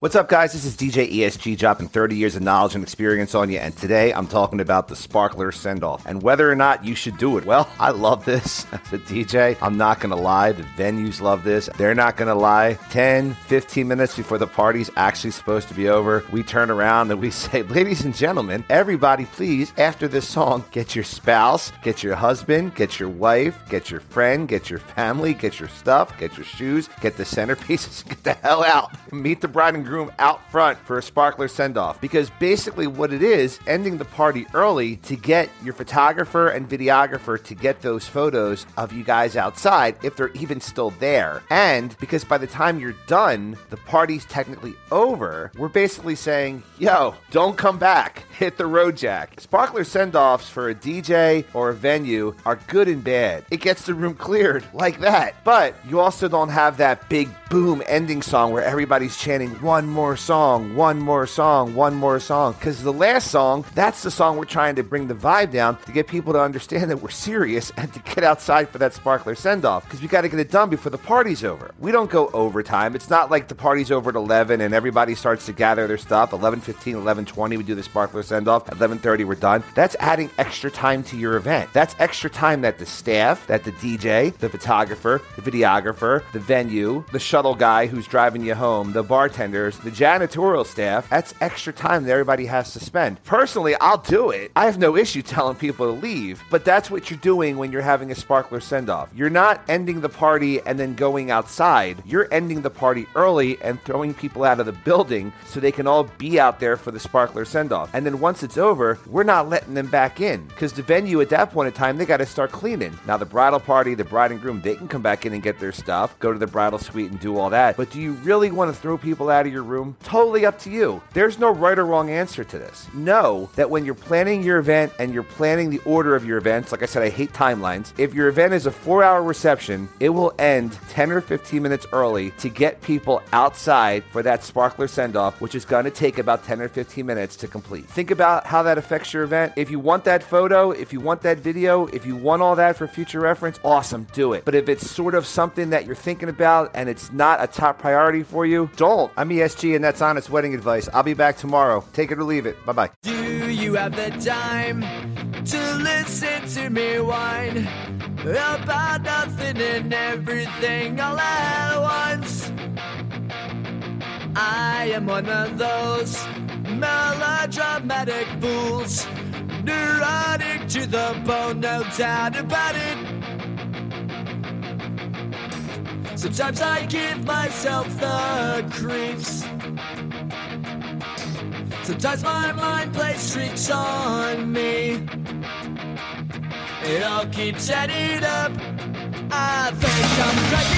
What's up, guys? This is DJ ESG dropping 30 years of knowledge and experience on you, and today I'm talking about the Sparkler send off and whether or not you should do it. Well, I love this as a DJ. I'm not going to lie, the venues love this. They're not going to lie. 10, 15 minutes before the party's actually supposed to be over, we turn around and we say, Ladies and gentlemen, everybody, please, after this song, get your spouse, get your husband, get your wife, get your friend, get your family, get your stuff, get your shoes, get the centerpieces, get the hell out. Meet the bride and groom out front for a sparkler send off. Because basically, what it is, ending the party early to get your photographer and videographer to get those photos of you guys outside if they're even still there. And because by the time you're done, the party's technically over, we're basically saying, yo, don't come back. Hit the road jack. Sparkler send offs for a DJ or a venue are good and bad. It gets the room cleared like that. But you also don't have that big boom ending song where everybody's chanting one more song, one more song, one more song. Because the last song, that's the song we're trying to bring the vibe down to get people to understand that we're serious and to get outside for that sparkler send off. Because we got to get it done before the party's over. We don't go overtime. It's not like the party's over at 11 and everybody starts to gather their stuff. 11 15, 11 20, we do the sparkler send off. At 11 30, we're done. That's adding extra time to your event. That's extra time that the staff, that the DJ, the photographer, the videographer, the venue, the shuttle guy who's driving you home, the the janitorial staff, that's extra time that everybody has to spend. Personally, I'll do it. I have no issue telling people to leave, but that's what you're doing when you're having a sparkler send off. You're not ending the party and then going outside. You're ending the party early and throwing people out of the building so they can all be out there for the sparkler send off. And then once it's over, we're not letting them back in because the venue at that point in time, they got to start cleaning. Now, the bridal party, the bride and groom, they can come back in and get their stuff, go to the bridal suite and do all that. But do you really want to throw people out of your room? Totally up to you. There's no right or wrong answer to this. Know that when you're planning your event and you're planning the order of your events, like I said, I hate timelines. If your event is a four hour reception, it will end 10 or 15 minutes early to get people outside for that sparkler send off, which is going to take about 10 or 15 minutes to complete. Think about how that affects your event. If you want that photo, if you want that video, if you want all that for future reference, awesome, do it. But if it's sort of something that you're thinking about and it's not a top priority for you, don't. I'm ESG and that's honest wedding advice. I'll be back tomorrow. Take it or leave it. Bye bye. Do you have the time to listen to me whine about nothing and everything all at once? I am one of those melodramatic fools, neurotic to the bone, no doubt about it. Sometimes I give myself the creeps. Sometimes my mind plays tricks on me. It all keeps adding up. I think I'm cracking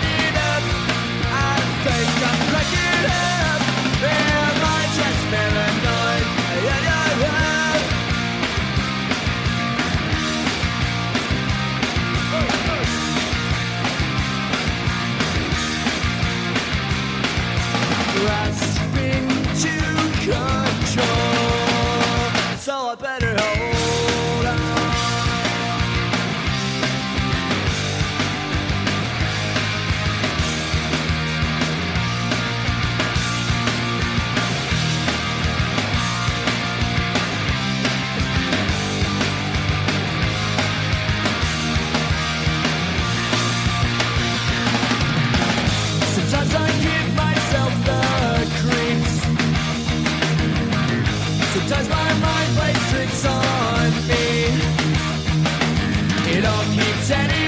Sometimes my mind plays tricks on me. It all keeps ending.